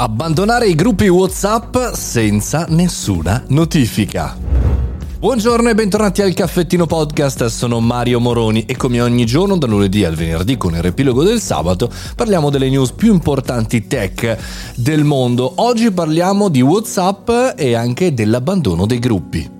Abbandonare i gruppi WhatsApp senza nessuna notifica. Buongiorno e bentornati al Caffettino Podcast, sono Mario Moroni e come ogni giorno da lunedì al venerdì con il riepilogo del sabato parliamo delle news più importanti tech del mondo. Oggi parliamo di WhatsApp e anche dell'abbandono dei gruppi.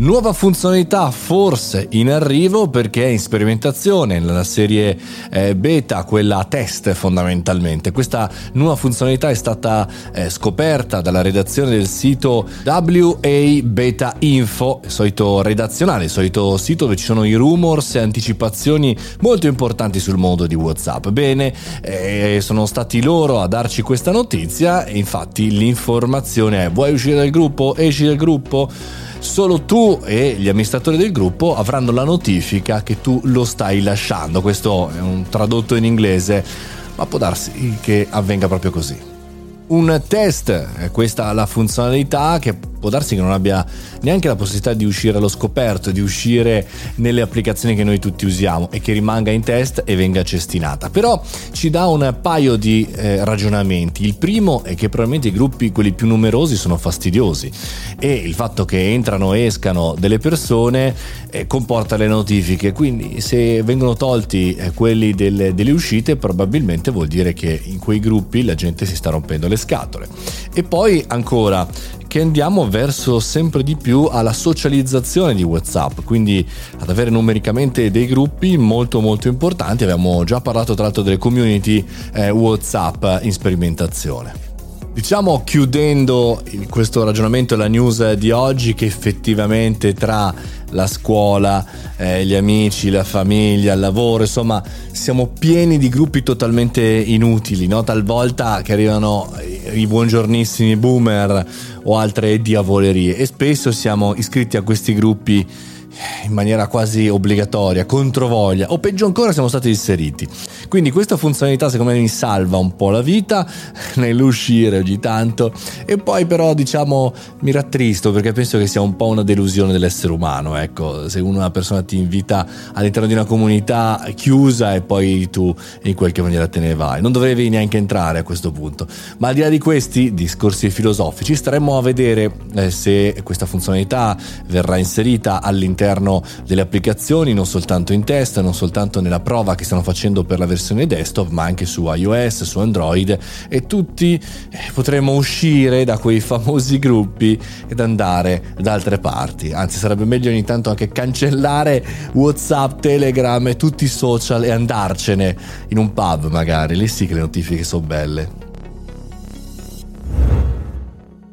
Nuova funzionalità forse in arrivo perché è in sperimentazione nella serie eh, beta, quella test fondamentalmente. Questa nuova funzionalità è stata eh, scoperta dalla redazione del sito WA Beta Info, solito redazionale, solito sito dove ci sono i rumors e anticipazioni molto importanti sul mondo di WhatsApp. Bene, eh, sono stati loro a darci questa notizia infatti l'informazione è vuoi uscire dal gruppo? Esci dal gruppo? Solo tu e gli amministratori del gruppo avranno la notifica che tu lo stai lasciando. Questo è un tradotto in inglese, ma può darsi che avvenga proprio così. Un test, questa è la funzionalità che può darsi che non abbia neanche la possibilità di uscire allo scoperto, di uscire nelle applicazioni che noi tutti usiamo e che rimanga in test e venga cestinata. Però ci dà un paio di eh, ragionamenti. Il primo è che probabilmente i gruppi, quelli più numerosi, sono fastidiosi e il fatto che entrano e escano delle persone eh, comporta le notifiche. Quindi se vengono tolti eh, quelli delle, delle uscite probabilmente vuol dire che in quei gruppi la gente si sta rompendo le scatole. E poi ancora che andiamo verso sempre di più alla socializzazione di WhatsApp, quindi ad avere numericamente dei gruppi molto molto importanti. Abbiamo già parlato tra l'altro delle community eh, WhatsApp in sperimentazione. Diciamo chiudendo questo ragionamento la news di oggi che effettivamente tra la scuola, eh, gli amici, la famiglia, il lavoro, insomma siamo pieni di gruppi totalmente inutili, no? talvolta che arrivano i buongiornissimi boomer o altre diavolerie e spesso siamo iscritti a questi gruppi in maniera quasi obbligatoria, controvoglia o peggio ancora siamo stati inseriti. Quindi questa funzionalità secondo me mi salva un po' la vita nell'uscire ogni tanto. E poi però diciamo mi rattristo perché penso che sia un po' una delusione dell'essere umano, ecco, se una persona ti invita all'interno di una comunità chiusa e poi tu in qualche maniera te ne vai, non dovevi neanche entrare a questo punto. Ma al di là di questi discorsi filosofici staremmo a vedere eh, se questa funzionalità verrà inserita all'interno delle applicazioni, non soltanto in test, non soltanto nella prova che stanno facendo per la versione desktop, ma anche su iOS, su Android e tutti eh, potremo uscire da quei famosi gruppi ed andare da altre parti. Anzi, sarebbe meglio ogni tanto anche cancellare WhatsApp, Telegram e tutti i social e andarcene in un pub magari. Lì sì che le notifiche sono belle.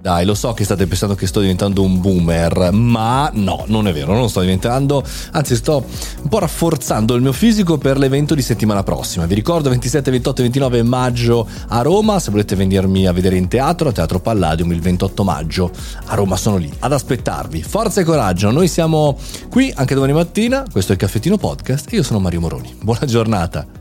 Dai, lo so che state pensando che sto diventando un boomer, ma no, non è vero, non sto diventando, anzi sto un po' rafforzando il mio fisico per l'evento di settimana prossima. Vi ricordo 27, 28 e 29 maggio a Roma, se volete venirmi a vedere in teatro, a Teatro Palladium il 28 maggio a Roma sono lì ad aspettarvi. Forza e coraggio, noi siamo qui anche domani mattina, questo è il Caffettino Podcast e io sono Mario Moroni. Buona giornata.